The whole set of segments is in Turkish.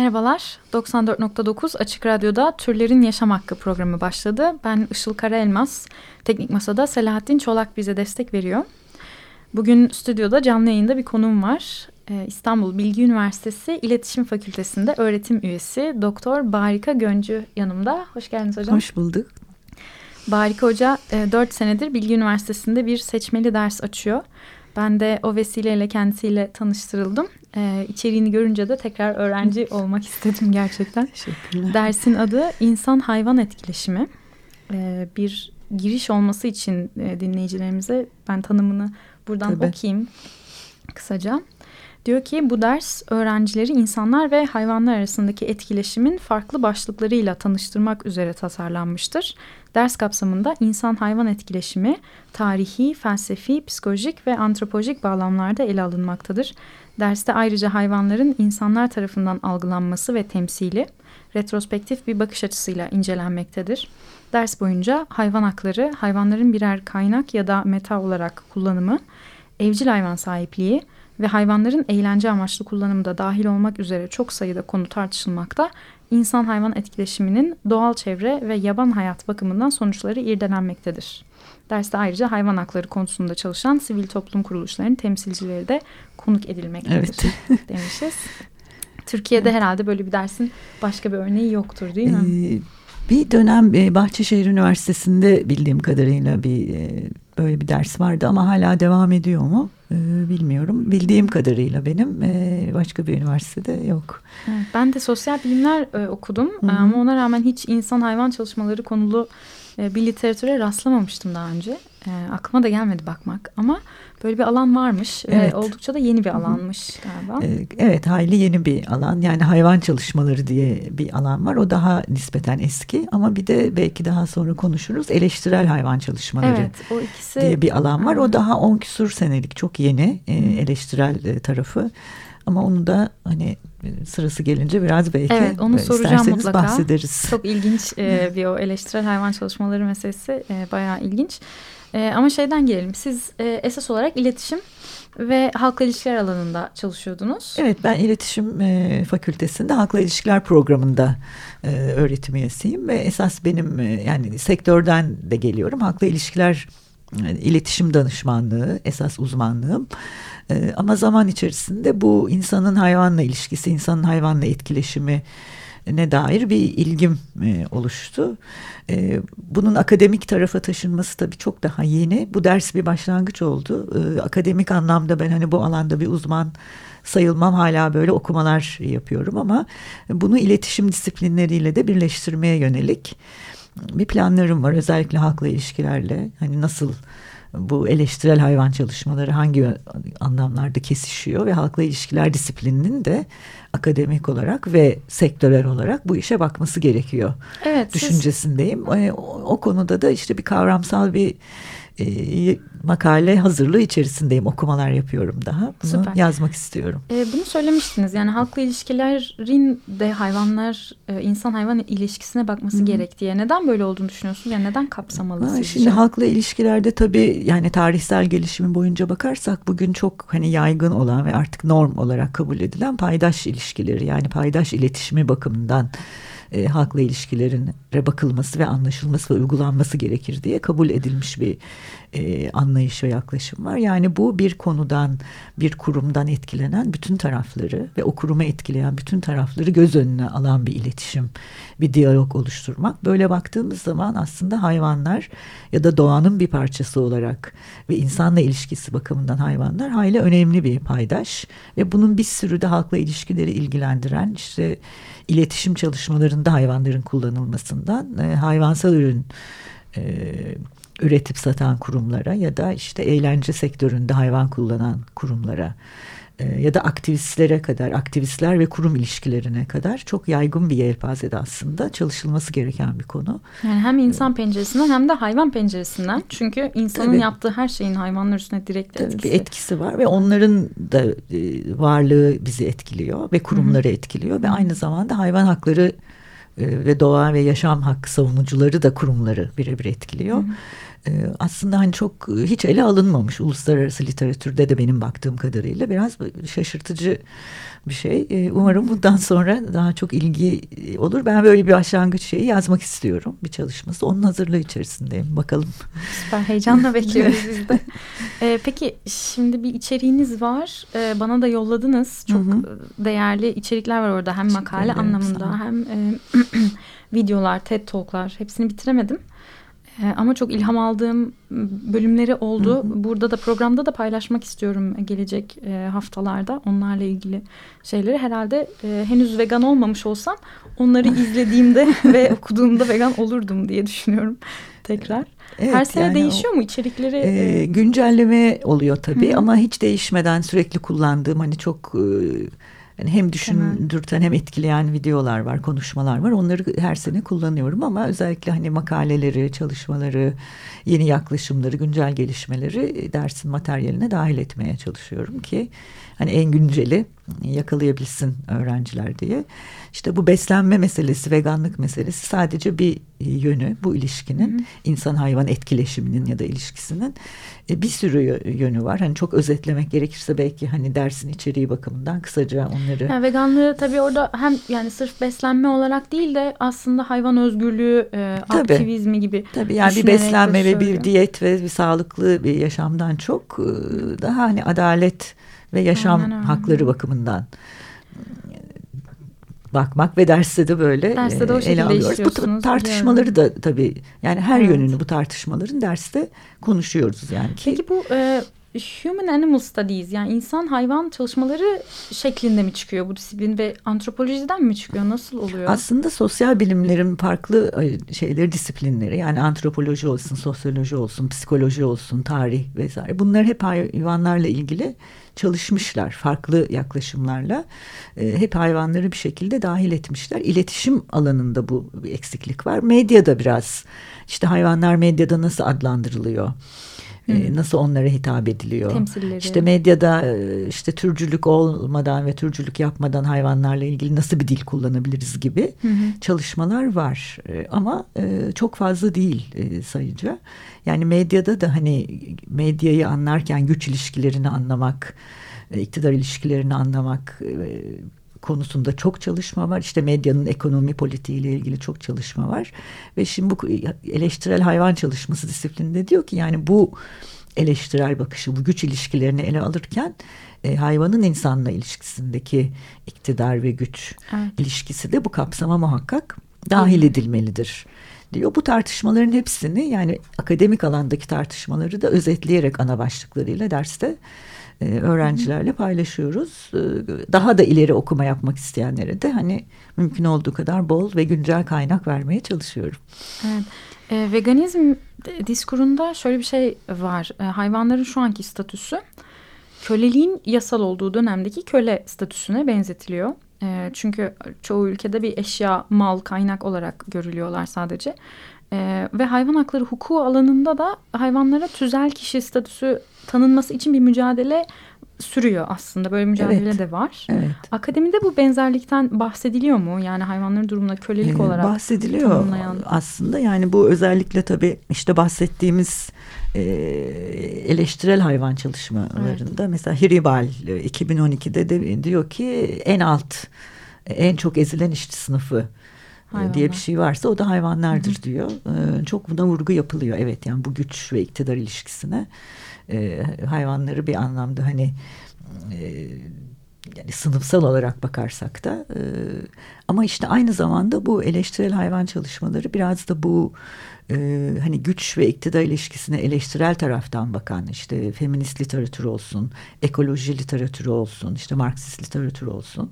Merhabalar, 94.9 Açık Radyo'da Türlerin Yaşam Hakkı programı başladı. Ben Işıl Karaelmaz, Teknik Masa'da Selahattin Çolak bize destek veriyor. Bugün stüdyoda canlı yayında bir konuğum var. Ee, İstanbul Bilgi Üniversitesi İletişim Fakültesi'nde öğretim üyesi Doktor Barika Göncü yanımda. Hoş geldiniz hocam. Hoş bulduk. Barika Hoca e, 4 senedir Bilgi Üniversitesi'nde bir seçmeli ders açıyor. Ben de o vesileyle kendisiyle tanıştırıldım. E, içeriğini görünce de tekrar öğrenci olmak istedim gerçekten. Teşekkürler. Dersin adı İnsan-Hayvan Etkileşimi. E, bir giriş olması için e, dinleyicilerimize ben tanımını buradan Tabii. okuyayım kısaca. Diyor ki bu ders öğrencileri insanlar ve hayvanlar arasındaki etkileşimin farklı başlıklarıyla tanıştırmak üzere tasarlanmıştır. Ders kapsamında insan-hayvan etkileşimi tarihi, felsefi, psikolojik ve antropolojik bağlamlarda ele alınmaktadır. Derste ayrıca hayvanların insanlar tarafından algılanması ve temsili retrospektif bir bakış açısıyla incelenmektedir. Ders boyunca hayvan hakları, hayvanların birer kaynak ya da meta olarak kullanımı, evcil hayvan sahipliği ve hayvanların eğlence amaçlı kullanımı da dahil olmak üzere çok sayıda konu tartışılmakta. İnsan-hayvan etkileşiminin doğal çevre ve yaban hayat bakımından sonuçları irdelenmektedir. Derste ayrıca hayvan hakları konusunda çalışan sivil toplum kuruluşlarının temsilcileri de konuk edilmektedir Evet. demişiz. Türkiye'de herhalde böyle bir dersin başka bir örneği yoktur değil mi? Ee, bir dönem e, Bahçeşehir Üniversitesi'nde bildiğim kadarıyla bir e, böyle bir ders vardı ama hala devam ediyor mu Ee, bilmiyorum. Bildiğim kadarıyla benim e, başka bir üniversitede yok. Evet, ben de sosyal bilimler okudum Hı hı. ama ona rağmen hiç insan hayvan çalışmaları konulu bir literatüre rastlamamıştım daha önce. E, aklıma da gelmedi bakmak ama böyle bir alan varmış Evet. ve oldukça da yeni bir alanmış galiba. Ee, evet hayli yeni bir alan yani hayvan çalışmaları diye bir alan var. O daha nispeten eski ama bir de belki daha sonra konuşuruz eleştirel hayvan çalışmaları. evet o ikisi diye bir alan var. O daha 10 küsur senelik çok yeni e, eleştirel e, tarafı. Ama onu da hani e, sırası gelince biraz belki Evet, onu soracağım mutlaka. bahsederiz. Çok ilginç e, bir o eleştirel hayvan çalışmaları meselesi e, bayağı ilginç. E, ama şeyden gelelim. Siz e, esas olarak iletişim ve halkla ilişkiler alanında çalışıyordunuz. Evet ben iletişim e, fakültesinde halkla ilişkiler programında e, öğretim üyesiyim ve esas benim e, yani sektörden de geliyorum. Halkla ilişkiler iletişim danışmanlığı esas uzmanlığım. E, ama zaman içerisinde bu insanın hayvanla ilişkisi, insanın hayvanla etkileşimi ne dair bir ilgim e, oluştu. E, bunun akademik tarafa taşınması tabii çok daha yeni. Bu ders bir başlangıç oldu. E, akademik anlamda ben hani bu alanda bir uzman sayılmam hala böyle okumalar yapıyorum ama bunu iletişim disiplinleriyle de birleştirmeye yönelik bir planlarım var özellikle halkla ilişkilerle hani nasıl bu eleştirel hayvan çalışmaları hangi anlamlarda kesişiyor ve halkla ilişkiler disiplininin de akademik olarak ve sektörel olarak bu işe bakması gerekiyor Evet, siz- düşüncesindeyim. E, o, o konuda da işte bir kavramsal bir e, makale hazırlığı içerisindeyim. Okumalar yapıyorum daha. Bunu Süper. yazmak istiyorum. E, bunu söylemiştiniz yani halkla ilişkilerin de hayvanlar e, insan hayvan ilişkisine bakması gerek diye. Neden böyle olduğunu düşünüyorsunuz? Yani neden kapsamalı Ha, sizce? Şimdi halkla ilişkilerde tabii yani tarihsel gelişimi boyunca bakarsak bugün çok hani yaygın olan ve artık norm olarak kabul edilen paydaş ilişkileri yani paydaş iletişimi bakımından e, halkla ilişkilerin bakılması ve anlaşılması ve uygulanması gerekir diye kabul edilmiş bir e, anlayış ve yaklaşım var. Yani bu bir konudan bir kurumdan etkilenen bütün tarafları ve o kurumu etkileyen bütün tarafları göz önüne alan bir iletişim, bir diyalog oluşturmak. Böyle baktığımız zaman aslında hayvanlar ya da doğanın bir parçası olarak ve insanla ilişkisi bakımından hayvanlar hayli önemli bir paydaş ve bunun bir sürü de halkla ilişkileri ilgilendiren işte iletişim çalışmalarında hayvanların kullanılmasından e, hayvansal ürün e, üretip satan kurumlara ya da işte eğlence sektöründe hayvan kullanan kurumlara e, ya da aktivistlere kadar, aktivistler ve kurum ilişkilerine kadar çok yaygın bir yelpazede aslında çalışılması gereken bir konu. Yani hem insan penceresinden hem de hayvan penceresinden. Çünkü insanın Tabii. yaptığı her şeyin hayvanlar üstüne direkt Tabii etkisi. bir etkisi var ve onların da e, varlığı bizi etkiliyor ve kurumları etkiliyor ve aynı zamanda hayvan hakları ve doğa ve yaşam hakkı savunucuları da kurumları birebir etkiliyor. E, aslında hani çok e, hiç ele alınmamış uluslararası literatürde de benim baktığım kadarıyla biraz şaşırtıcı bir şey. E, umarım bundan sonra daha çok ilgi e, olur. Ben böyle bir başlangıç şeyi yazmak istiyorum bir çalışması. Onun hazırlığı içerisindeyim. Bakalım. Süper heyecanla bekliyoruz biz de. Ee, peki şimdi bir içeriğiniz var. Ee, bana da yolladınız. Çok Hı değerli içerikler var orada. Hem makale anlamında hem e, videolar, TED Talk'lar hepsini bitiremedim. Ee, ama çok ilham aldığım bölümleri oldu. Burada da programda da paylaşmak istiyorum gelecek e, haftalarda onlarla ilgili şeyleri. Herhalde e, henüz vegan olmamış olsam onları izlediğimde ve okuduğumda vegan olurdum diye düşünüyorum tekrar. Evet, Her sene yani o- değişiyor mu içerikleri? Ee, e, güncelleme oluyor tabii Hı hı. ama hiç değişmeden sürekli kullandığım hani çok e, hani hem düşündürten hem etkileyen videolar var, konuşmalar var. Onları her sene kullanıyorum ama özellikle hani makaleleri, çalışmaları, yeni yaklaşımları, güncel gelişmeleri e, dersin materyaline dahil etmeye çalışıyorum ki hani en günceli yakalayabilsin öğrenciler diye. İşte bu beslenme meselesi, veganlık meselesi sadece bir yönü bu ilişkinin insan hayvan etkileşiminin ya da ilişkisinin e, bir sürü yö- yönü var. Hani çok özetlemek gerekirse belki hani dersin içeriği bakımından kısaca onları Yani veganlığı tabii orada hem yani sırf beslenme olarak değil de aslında hayvan özgürlüğü, e, Tabii. aktivizmi gibi. Tabii yani bir beslenme ve bir diyet ve bir sağlıklı bir yaşamdan çok e, daha hani adalet ve yaşam hakları bakımından e, bakmak ve derste de böyle Derste de o e, ele alıyoruz. Bu tartışmaları da tabii yani her Evet. yönünü bu tartışmaların derste konuşuyoruz yani ki Peki bu e, Human Animal Studies yani insan hayvan çalışmaları şeklinde mi çıkıyor bu disiplin ve antropolojiden mi çıkıyor? Nasıl oluyor? Aslında sosyal bilimlerin farklı e, şeyleri, disiplinleri yani antropoloji olsun, sosyoloji olsun, psikoloji olsun, tarih vesaire bunlar hep hayvanlarla ilgili çalışmışlar farklı yaklaşımlarla. E, hep hayvanları bir şekilde dahil etmişler. İletişim alanında bu eksiklik var. Medyada biraz işte hayvanlar medyada nasıl adlandırılıyor? E, nasıl onlara hitap ediliyor? Temsilleri. İşte medyada e, işte türcülük olmadan ve türcülük yapmadan hayvanlarla ilgili nasıl bir dil kullanabiliriz gibi çalışmalar var. E, Ama e, çok fazla değil e, sayıca. Yani medyada da hani medyayı anlarken güç ilişkilerini anlamak, iktidar ilişkilerini anlamak konusunda çok çalışma var. İşte medyanın ekonomi politiğiyle ilgili çok çalışma var. Ve şimdi bu eleştirel hayvan çalışması disiplininde diyor ki yani bu eleştirel bakışı, bu güç ilişkilerini ele alırken e, hayvanın insanla ilişkisindeki iktidar ve güç Evet. ilişkisi de bu kapsama muhakkak dahil edilmelidir diyor. Bu tartışmaların hepsini yani akademik alandaki tartışmaları da özetleyerek ana başlıklarıyla derste öğrencilerle paylaşıyoruz. E, Daha da ileri okuma yapmak isteyenlere de hani mümkün olduğu kadar bol ve güncel kaynak vermeye çalışıyorum. Evet. E, veganizm diskurunda şöyle bir şey var. E, hayvanların şu anki statüsü köleliğin yasal olduğu dönemdeki köle statüsüne benzetiliyor. E, çünkü çoğu ülkede bir eşya, mal, kaynak olarak görülüyorlar sadece. E, ve hayvan hakları hukuku alanında da hayvanlara tüzel kişi statüsü tanınması için bir mücadele sürüyor aslında. Böyle mücadele Evet. de var. Evet. Akademide bu benzerlikten bahsediliyor mu? Yani hayvanların durumuna kölelik Ee, olarak bahsediliyor tanımlayan. aslında yani bu özellikle tabii işte bahsettiğimiz e, eleştirel hayvan çalışmalarında mesela Hiribal e, 2012'de de diyor ki en alt en çok ezilen işçi sınıfı e, Hayvanlar. diye bir şey varsa o da hayvanlardır diyor. E, çok buna vurgu yapılıyor. Evet yani bu güç ve iktidar ilişkisine e, hayvanları bir anlamda hani e, yani sınıfsal olarak bakarsak da e, ama işte aynı zamanda bu eleştirel hayvan çalışmaları biraz da bu e, hani güç ve iktidar ilişkisine eleştirel taraftan bakan işte feminist literatür olsun, ekoloji literatürü olsun, işte Marksist literatür olsun.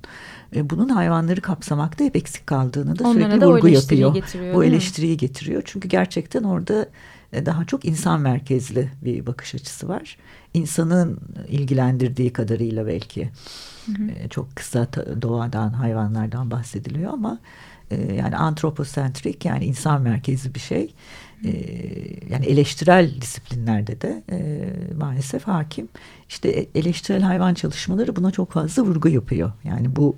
E, bunun hayvanları kapsamakta hep eksik kaldığını da Onlara sürekli da vurgu yapıyor. Bu eleştiriyi getiriyor. Çünkü gerçekten orada daha çok insan merkezli bir bakış açısı var. İnsanın ilgilendirdiği kadarıyla belki hı hı. E, çok kısa doğadan, hayvanlardan bahsediliyor ama e, yani antroposentrik yani insan merkezli bir şey. E, yani eleştirel disiplinlerde de e, maalesef hakim. İşte e, eleştirel hayvan çalışmaları buna çok fazla vurgu yapıyor. Yani bu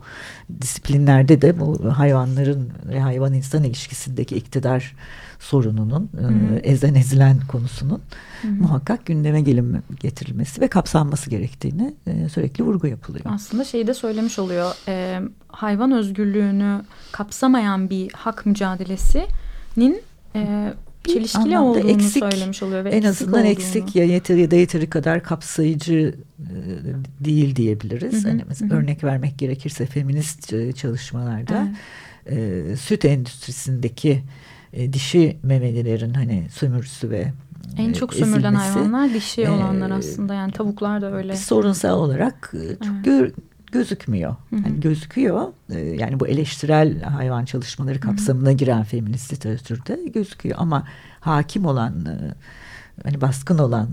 disiplinlerde de bu hayvanların ve hayvan insan ilişkisindeki iktidar sorununun, hı hı. E, ezen ezilen konusunun hı hı. muhakkak gündeme gelin, getirilmesi ve kapsanması gerektiğini e, sürekli vurgu yapılıyor. Aslında şeyi de söylemiş oluyor. E, hayvan özgürlüğünü kapsamayan bir hak mücadelesinin e, çelişkili olduğunu eksik, söylemiş oluyor. Ve en azından olduğunu. eksik ya yeteri ya da yeteri kadar kapsayıcı e, değil diyebiliriz. Hı hı, hani mesela hı. örnek vermek gerekirse feminist e, çalışmalarda evet. e, süt endüstrisindeki e, dişi memelilerin hani sömürüsü ve en çok sömürülen hayvanlar dişi olanlar e, aslında yani tavuklar da öyle. Sorunsal olarak çok evet. gör, gözükmüyor. Hı hı. Yani gözüküyor. E, yani bu eleştirel hayvan çalışmaları kapsamına hı hı. giren feminist literatürde gözüküyor ama hakim olan e, hani baskın olan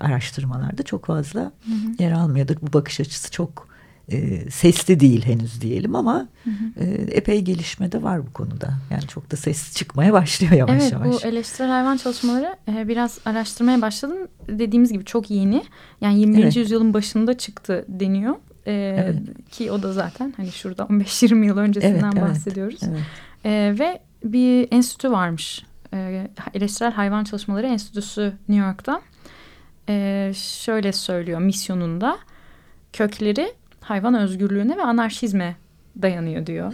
araştırmalarda çok fazla hı hı. yer almıyordur. Bu bakış açısı çok e, sesli değil henüz diyelim ama hı hı. E, epey gelişme de var bu konuda. Yani çok da ses çıkmaya başlıyor yavaş evet, yavaş. Evet bu eleştirel hayvan çalışmaları e, biraz araştırmaya başladım. Dediğimiz gibi çok yeni. Yani 20. Evet. yüzyılın başında çıktı deniyor. E, evet. Ki o da zaten hani şurada 15-20 yıl öncesinden evet, bahsediyoruz. Evet, evet. E, ve bir enstitü varmış. E, eleştirel Hayvan Çalışmaları Enstitüsü New York'ta. E, şöyle söylüyor misyonunda. Kökleri hayvan özgürlüğüne ve anarşizme dayanıyor diyor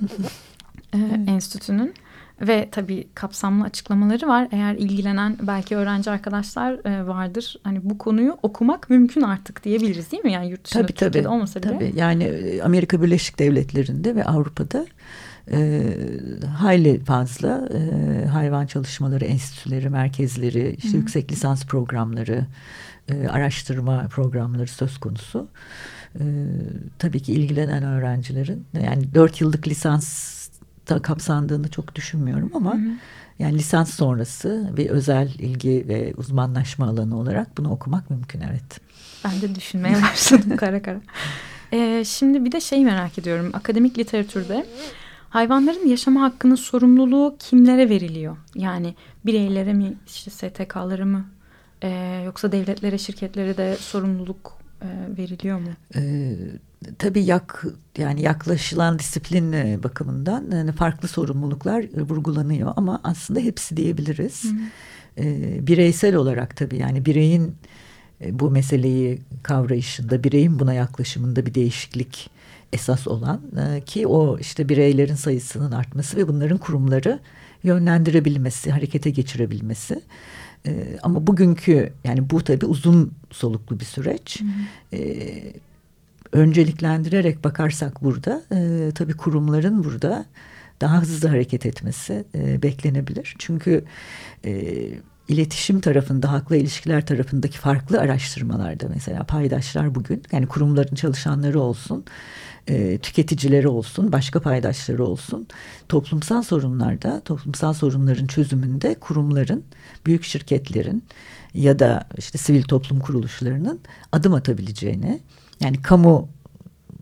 e, enstitünün. Ve tabii kapsamlı açıklamaları var. Eğer ilgilenen belki öğrenci arkadaşlar e, vardır. Hani bu konuyu okumak mümkün artık diyebiliriz değil mi? Yani yurt dışında tabii, Türkiye'de olmasa bile. Tabii yani e, Amerika Birleşik Devletleri'nde ve Avrupa'da e, hayli fazla e, hayvan çalışmaları enstitüleri, merkezleri, işte Hı -hı. yüksek lisans programları, e, araştırma programları söz konusu. E, tabii ki ilgilenen öğrencilerin yani dört yıllık lisans da kapsandığını çok düşünmüyorum ama hı hı. yani lisans sonrası bir özel ilgi ve uzmanlaşma alanı olarak bunu okumak mümkün evet. Ben de düşünmeye başladım kara kara. Ee, şimdi bir de şey merak ediyorum akademik literatürde hayvanların yaşama hakkının sorumluluğu kimlere veriliyor? Yani bireylere mi işte STK'lara mı ee, yoksa devletlere şirketlere de sorumluluk e, veriliyor mu? Ee, tabii yak yani yaklaşılan disiplin e, bakımından yani farklı sorumluluklar e, vurgulanıyor ama aslında hepsi diyebiliriz. Hı hı. Ee, bireysel olarak tabii yani bireyin e, bu meseleyi kavrayışında, bireyin buna yaklaşımında bir değişiklik esas olan e, ki o işte bireylerin sayısının artması ve bunların kurumları yönlendirebilmesi, harekete geçirebilmesi. E, ama bugünkü yani bu tabii uzun soluklu bir süreç. Hı hı. E, önceliklendirerek bakarsak burada e, tabii kurumların burada daha hızlı hareket etmesi e, beklenebilir. Çünkü e, iletişim tarafında, hakla ilişkiler tarafındaki farklı araştırmalarda mesela paydaşlar bugün yani kurumların çalışanları olsun, e, tüketicileri olsun, başka paydaşları olsun toplumsal sorunlarda, toplumsal sorunların çözümünde kurumların, büyük şirketlerin ya da işte sivil toplum kuruluşlarının adım atabileceğini yani kamu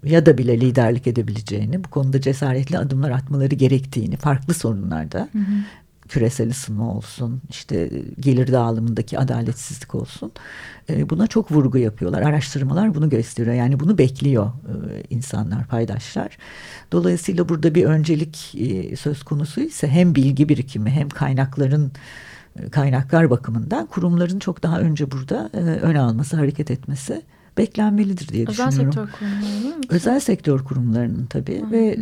ya da bile liderlik edebileceğini, bu konuda cesaretli adımlar atmaları gerektiğini farklı sorunlarda hı hı. küresel ısınma olsun, işte gelir dağılımındaki adaletsizlik olsun. E, buna çok vurgu yapıyorlar. Araştırmalar bunu gösteriyor. Yani bunu bekliyor e, insanlar, paydaşlar. Dolayısıyla burada bir öncelik e, söz konusu ise hem bilgi birikimi hem kaynakların kaynaklar bakımından kurumların çok daha önce burada ön alması, hareket etmesi beklenmelidir diye Özel düşünüyorum. Özel sektör kurumlarının Özel sektör kurumlarının tabii Hı. ve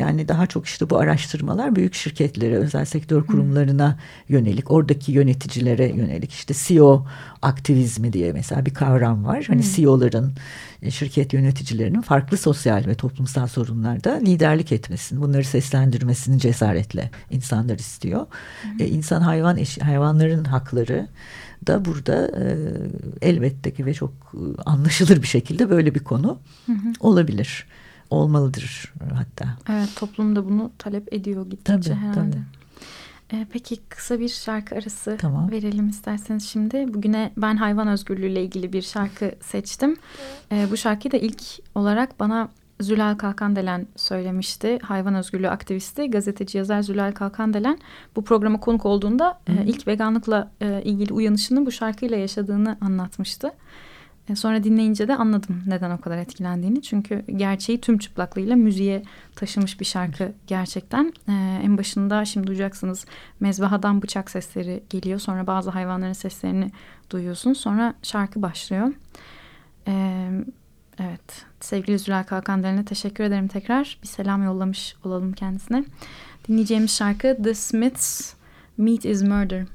yani daha çok işte bu araştırmalar büyük şirketlere, özel sektör kurumlarına yönelik, oradaki yöneticilere yönelik işte CEO aktivizmi diye mesela bir kavram var. Hani. CEO'ların, e, şirket yöneticilerinin farklı sosyal ve toplumsal sorunlarda liderlik etmesini, bunları seslendirmesini cesaretle insanlar istiyor. Hı. E, insan hayvan eşi, hayvanların hakları da burada e, elbette ki ve çok e, anlaşılır bir şekilde böyle bir konu hı hı. olabilir. Olmalıdır hatta. Evet toplum da bunu talep ediyor gittikçe tabii, herhalde. Tabii. Ee, peki kısa bir şarkı arası Tamam. verelim isterseniz şimdi. Bugüne ben hayvan özgürlüğüyle ilgili bir şarkı seçtim. Ee, bu şarkıyı da ilk olarak bana Zülal Kalkandelen söylemişti. Hayvan özgürlüğü aktivisti, gazeteci yazar Zülal Kalkandelen bu programa konuk olduğunda e, ilk veganlıkla e, ilgili uyanışını bu şarkıyla yaşadığını anlatmıştı. E, sonra dinleyince de anladım neden o kadar etkilendiğini. Çünkü gerçeği tüm çıplaklığıyla müziğe taşımış bir şarkı gerçekten. E, en başında şimdi duyacaksınız mezbahadan bıçak sesleri geliyor. Sonra bazı hayvanların seslerini duyuyorsun. Sonra şarkı başlıyor. E, evet sevgili Zülal Kalkandelen'e teşekkür ederim tekrar. Bir selam yollamış olalım kendisine. Dinleyeceğimiz şarkı The Smiths Meat is Murder.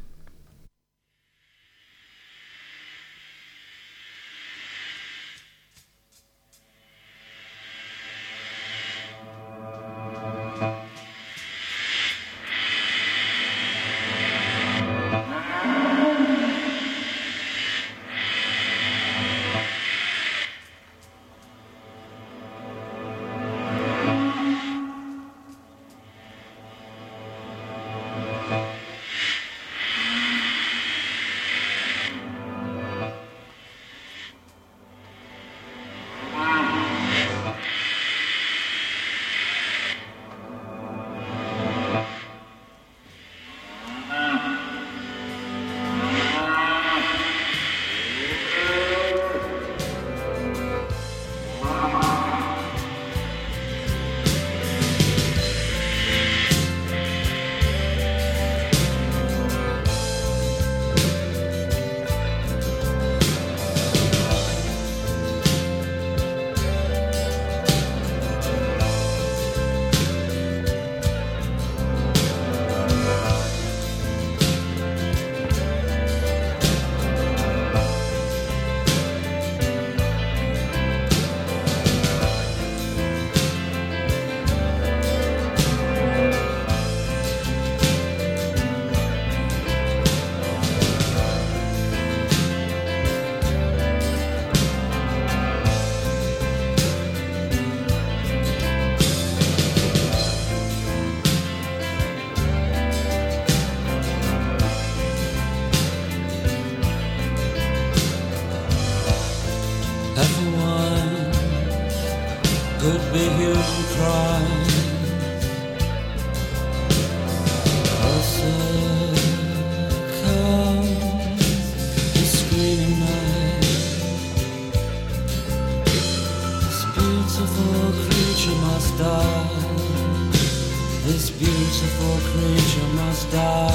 This beautiful creature must die.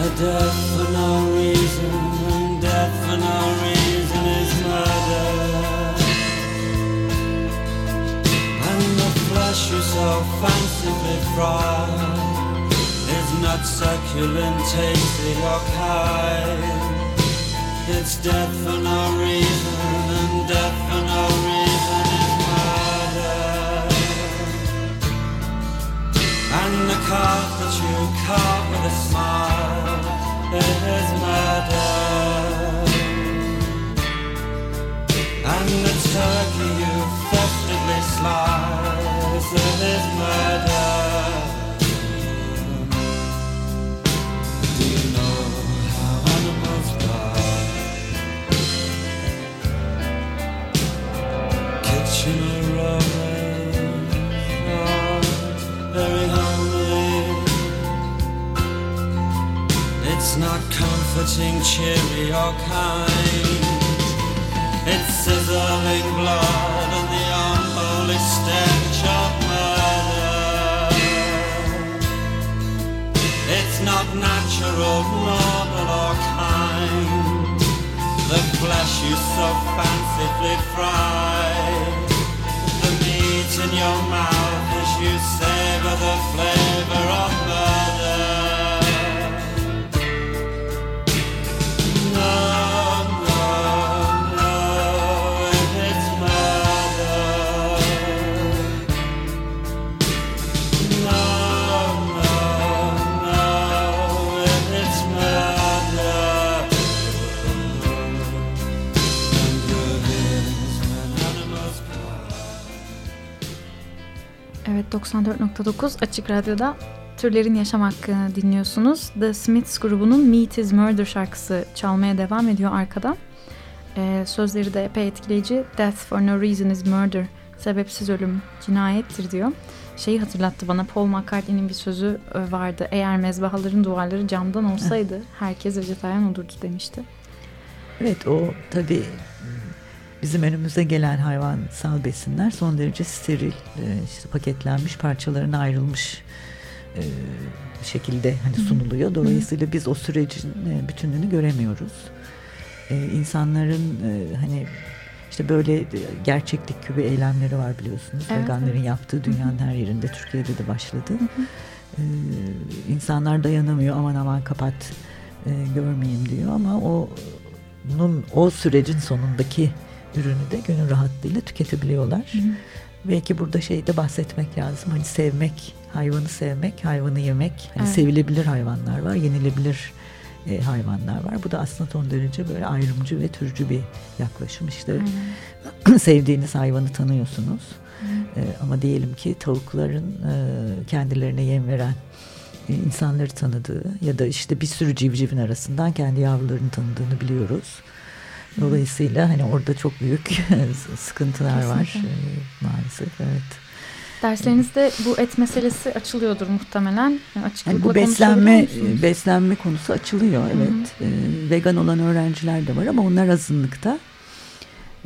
A death for no reason, and death for no reason is murder. And the flesh you so fancifully fry is not succulent, tasty or kind. It's death for no reason, and death for no reason And the carp that you carve with a smile is murder. And the turkey you festively slice is murder. Cheery or kind. It's sizzling blood and the unholy stench of murder. It's not natural, normal or kind. The flesh you so fancifully fry. The meat in your mouth as you savor the flavor of murder. 94.9 Açık Radyo'da Türlerin Yaşam Hakkı'nı dinliyorsunuz. The Smiths grubunun Meat is Murder şarkısı çalmaya devam ediyor arkadan. Ee, sözleri de epey etkileyici. Death for no reason is murder. Sebepsiz ölüm cinayettir diyor. Şeyi hatırlattı bana Paul McCartney'nin bir sözü e, vardı. Eğer mezbahaların duvarları camdan olsaydı herkes vejetaryen olurdu demişti. Evet o tabii bizim önümüze gelen hayvansal besinler son derece steril, e, işte paketlenmiş parçalarına ayrılmış e, şekilde hani sunuluyor. Dolayısıyla biz o sürecin e, bütünlüğünü göremiyoruz. İnsanların hani işte böyle gerçeklik gibi eylemleri var biliyorsunuz. Evet, Veganların evet. yaptığı dünyanın her yerinde, Türkiye'de de başladı. İnsanlar dayanamıyor aman aman kapat görmeyeyim diyor ama o o sürecin sonundaki ürünü de gönül rahatlığıyla tüketebiliyorlar. Hı hı. Belki burada şeyde bahsetmek lazım. Hani sevmek, hayvanı sevmek, hayvanı yemek. Hani evet. sevilebilir hayvanlar var, yenilebilir e, hayvanlar var. Bu da aslında son derece böyle ayrımcı ve türcü bir yaklaşım. İşte sevdiğiniz hayvanı tanıyorsunuz. E, ama diyelim ki tavukların e, kendilerine yem veren e, insanları tanıdığı ya da işte bir sürü civcivin arasından kendi yavrularını tanıdığını biliyoruz. Dolayısıyla hani orada çok büyük sıkıntılar Kesinlikle. var e, maalesef evet. Derslerinizde bu et meselesi açılıyordur muhtemelen. Açıklıkla yani bu beslenme beslenme konusu açılıyor evet. Hı hı. E, vegan olan öğrenciler de var ama onlar azınlıkta.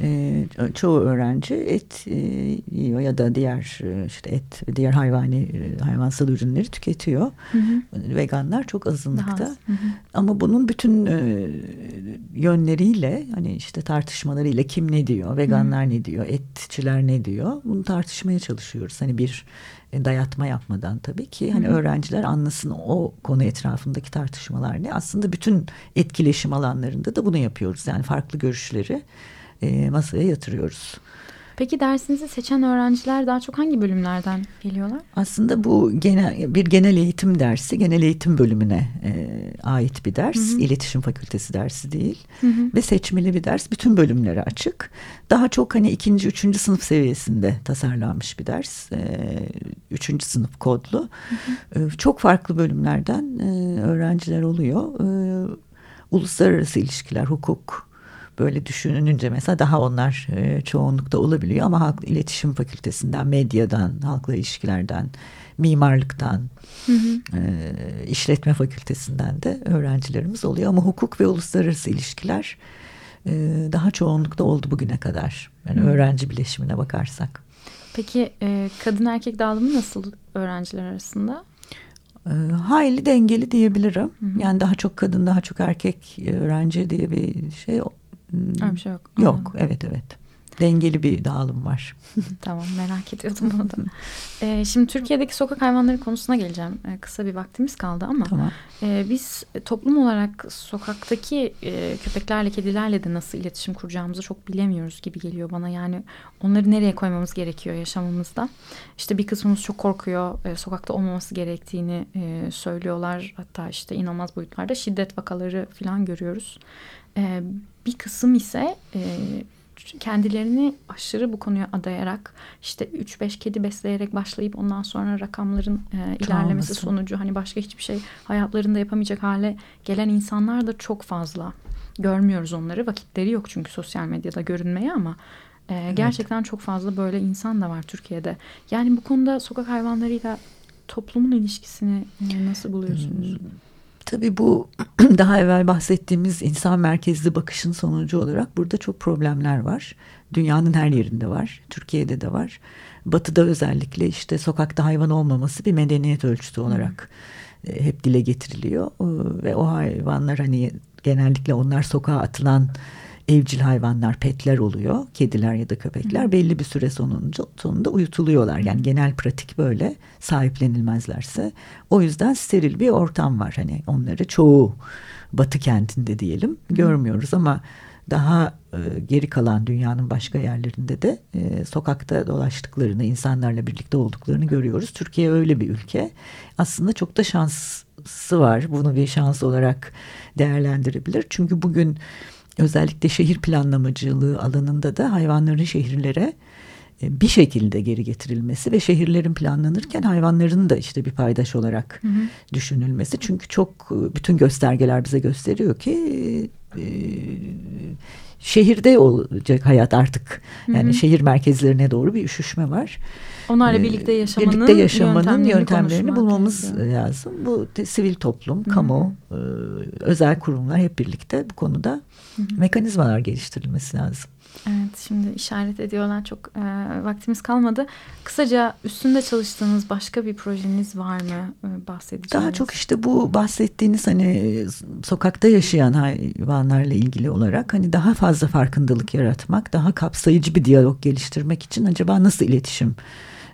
E, çoğu öğrenci et e, yiyor ya da diğer e, işte et diğer hayvani e, hayvansal ürünleri tüketiyor. Hı hı. Veganlar çok azınlıkta. Az. Hı hı. Ama bunun bütün e, yönleriyle hani işte tartışmalarıyla kim ne diyor, veganlar hı hı. ne diyor, etçiler ne diyor bunu tartışmaya çalışıyoruz. Hani bir dayatma yapmadan tabii ki hani Hı. öğrenciler anlasın o konu etrafındaki tartışmalar ne. Aslında bütün etkileşim alanlarında da bunu yapıyoruz. Yani farklı görüşleri e, masaya yatırıyoruz. Peki dersinizi seçen öğrenciler daha çok hangi bölümlerden geliyorlar? Aslında bu genel bir genel eğitim dersi, genel eğitim bölümüne e, ait bir ders. Hı hı. İletişim Fakültesi dersi değil. Hı hı. Ve seçmeli bir ders. Bütün bölümlere açık. Daha çok hani ikinci, üçüncü sınıf seviyesinde tasarlanmış bir ders. E, üçüncü sınıf kodlu. Hı hı. E, çok farklı bölümlerden e, öğrenciler oluyor. E, uluslararası ilişkiler, hukuk, böyle düşününce mesela daha onlar e, çoğunlukta olabiliyor ama halk iletişim fakültesinden, medyadan, halkla ilişkilerden, mimarlıktan, hı hı. E, işletme fakültesinden de öğrencilerimiz oluyor ama hukuk ve uluslararası ilişkiler e, daha çoğunlukta oldu bugüne kadar. Yani hı. öğrenci bileşimine bakarsak. Peki e, kadın erkek dağılımı nasıl öğrenciler arasında? E, hayli dengeli diyebilirim. Hı hı. Yani daha çok kadın daha çok erkek öğrenci diye bir şey Öyle bir şey yok. Yok evet evet. Dengeli bir dağılım var. tamam merak ediyordum bunu da. Ee, şimdi Türkiye'deki sokak hayvanları konusuna geleceğim. Ee, kısa bir vaktimiz kaldı ama tamam. e, biz toplum olarak sokaktaki e, köpeklerle, kedilerle de nasıl iletişim kuracağımızı çok bilemiyoruz gibi geliyor bana. Yani onları nereye koymamız gerekiyor yaşamımızda. İşte bir kısmımız çok korkuyor. E, sokakta olmaması gerektiğini e, söylüyorlar. Hatta işte inanılmaz boyutlarda şiddet vakaları falan görüyoruz. E, bir kısım ise e, kendilerini aşırı bu konuya adayarak işte 3-5 kedi besleyerek başlayıp ondan sonra rakamların e, ilerlemesi sonucu hani başka hiçbir şey hayatlarında yapamayacak hale gelen insanlar da çok fazla. Görmüyoruz onları. Vakitleri yok çünkü sosyal medyada görünmeye ama e, evet. gerçekten çok fazla böyle insan da var Türkiye'de. Yani bu konuda sokak hayvanlarıyla toplumun ilişkisini e, nasıl buluyorsunuz? Hmm. Tabii bu daha evvel bahsettiğimiz insan merkezli bakışın sonucu olarak burada çok problemler var. Dünyanın her yerinde var. Türkiye'de de var. Batı'da özellikle işte sokakta hayvan olmaması bir medeniyet ölçütü olarak hmm. hep dile getiriliyor. Ve o hayvanlar hani genellikle onlar sokağa atılan evcil hayvanlar, petler oluyor. Kediler ya da köpekler belli bir süre sonunca, sonunda uyutuluyorlar. Yani genel pratik böyle sahiplenilmezlerse. O yüzden steril bir ortam var. Hani onları çoğu batı kentinde diyelim görmüyoruz ama daha e, geri kalan dünyanın başka yerlerinde de e, sokakta dolaştıklarını, insanlarla birlikte olduklarını görüyoruz. Türkiye öyle bir ülke. Aslında çok da şansı var. Bunu bir şans olarak değerlendirebilir. Çünkü bugün özellikle şehir planlamacılığı alanında da hayvanların şehirlere e, bir şekilde geri getirilmesi ve şehirlerin planlanırken hayvanların da işte bir paydaş olarak hı hı. düşünülmesi. Çünkü çok e, bütün göstergeler bize gösteriyor ki e, şehirde olacak hayat artık. Yani hı hı. şehir merkezlerine doğru bir üşüşme var. Onlarla birlikte yaşamanın, birlikte yaşamanın yöntemlerini, yöntemlerini bulmamız gerekiyor. lazım. Bu sivil toplum, kamu, e, özel kurumlar hep birlikte bu konuda Mekanizmalar geliştirilmesi lazım. Evet şimdi işaret ediyorlar çok e, vaktimiz kalmadı. Kısaca üstünde çalıştığınız başka bir projeniz var mı e, bahsedeceğiniz? Daha çok işte bu bahsettiğiniz hani sokakta yaşayan hayvanlarla ilgili olarak hani daha fazla farkındalık yaratmak, daha kapsayıcı bir diyalog geliştirmek için acaba nasıl iletişim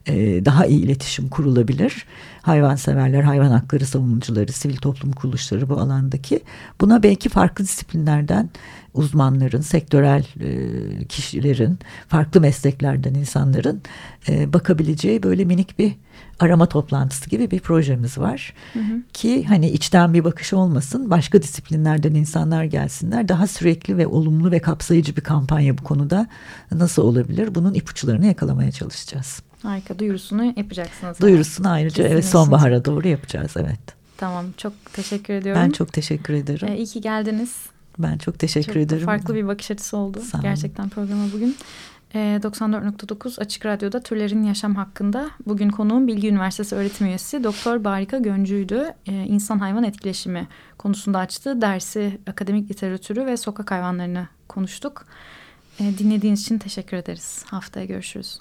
e, daha iyi iletişim kurulabilir. Hayvanseverler, hayvan hakları savunucuları, sivil toplum kuruluşları bu alandaki buna belki farklı disiplinlerden uzmanların, sektörel e, kişilerin, farklı mesleklerden insanların e, bakabileceği böyle minik bir arama toplantısı gibi bir projemiz var. Hı hı. Ki hani içten bir bakış olmasın, başka disiplinlerden insanlar gelsinler. Daha sürekli ve olumlu ve kapsayıcı bir kampanya bu konuda nasıl olabilir? Bunun ipuçlarını yakalamaya çalışacağız. Harika duyurusunu yapacaksınız. Duyurusunu yani. ayrıca evet sonbahara doğru yapacağız evet. Tamam çok teşekkür ediyorum. Ben çok teşekkür ederim. Ee, iyi ki geldiniz. Ben çok teşekkür çok ederim. Farklı bir bakış açısı oldu Sağ gerçekten programa bugün. E, ee, 94.9 Açık Radyo'da Türlerin Yaşam hakkında bugün konuğum Bilgi Üniversitesi öğretim üyesi Doktor Barika Göncü'ydü. E, İnsan hayvan etkileşimi konusunda açtığı dersi, akademik literatürü ve sokak hayvanlarını konuştuk. E, dinlediğiniz için teşekkür ederiz. Haftaya görüşürüz.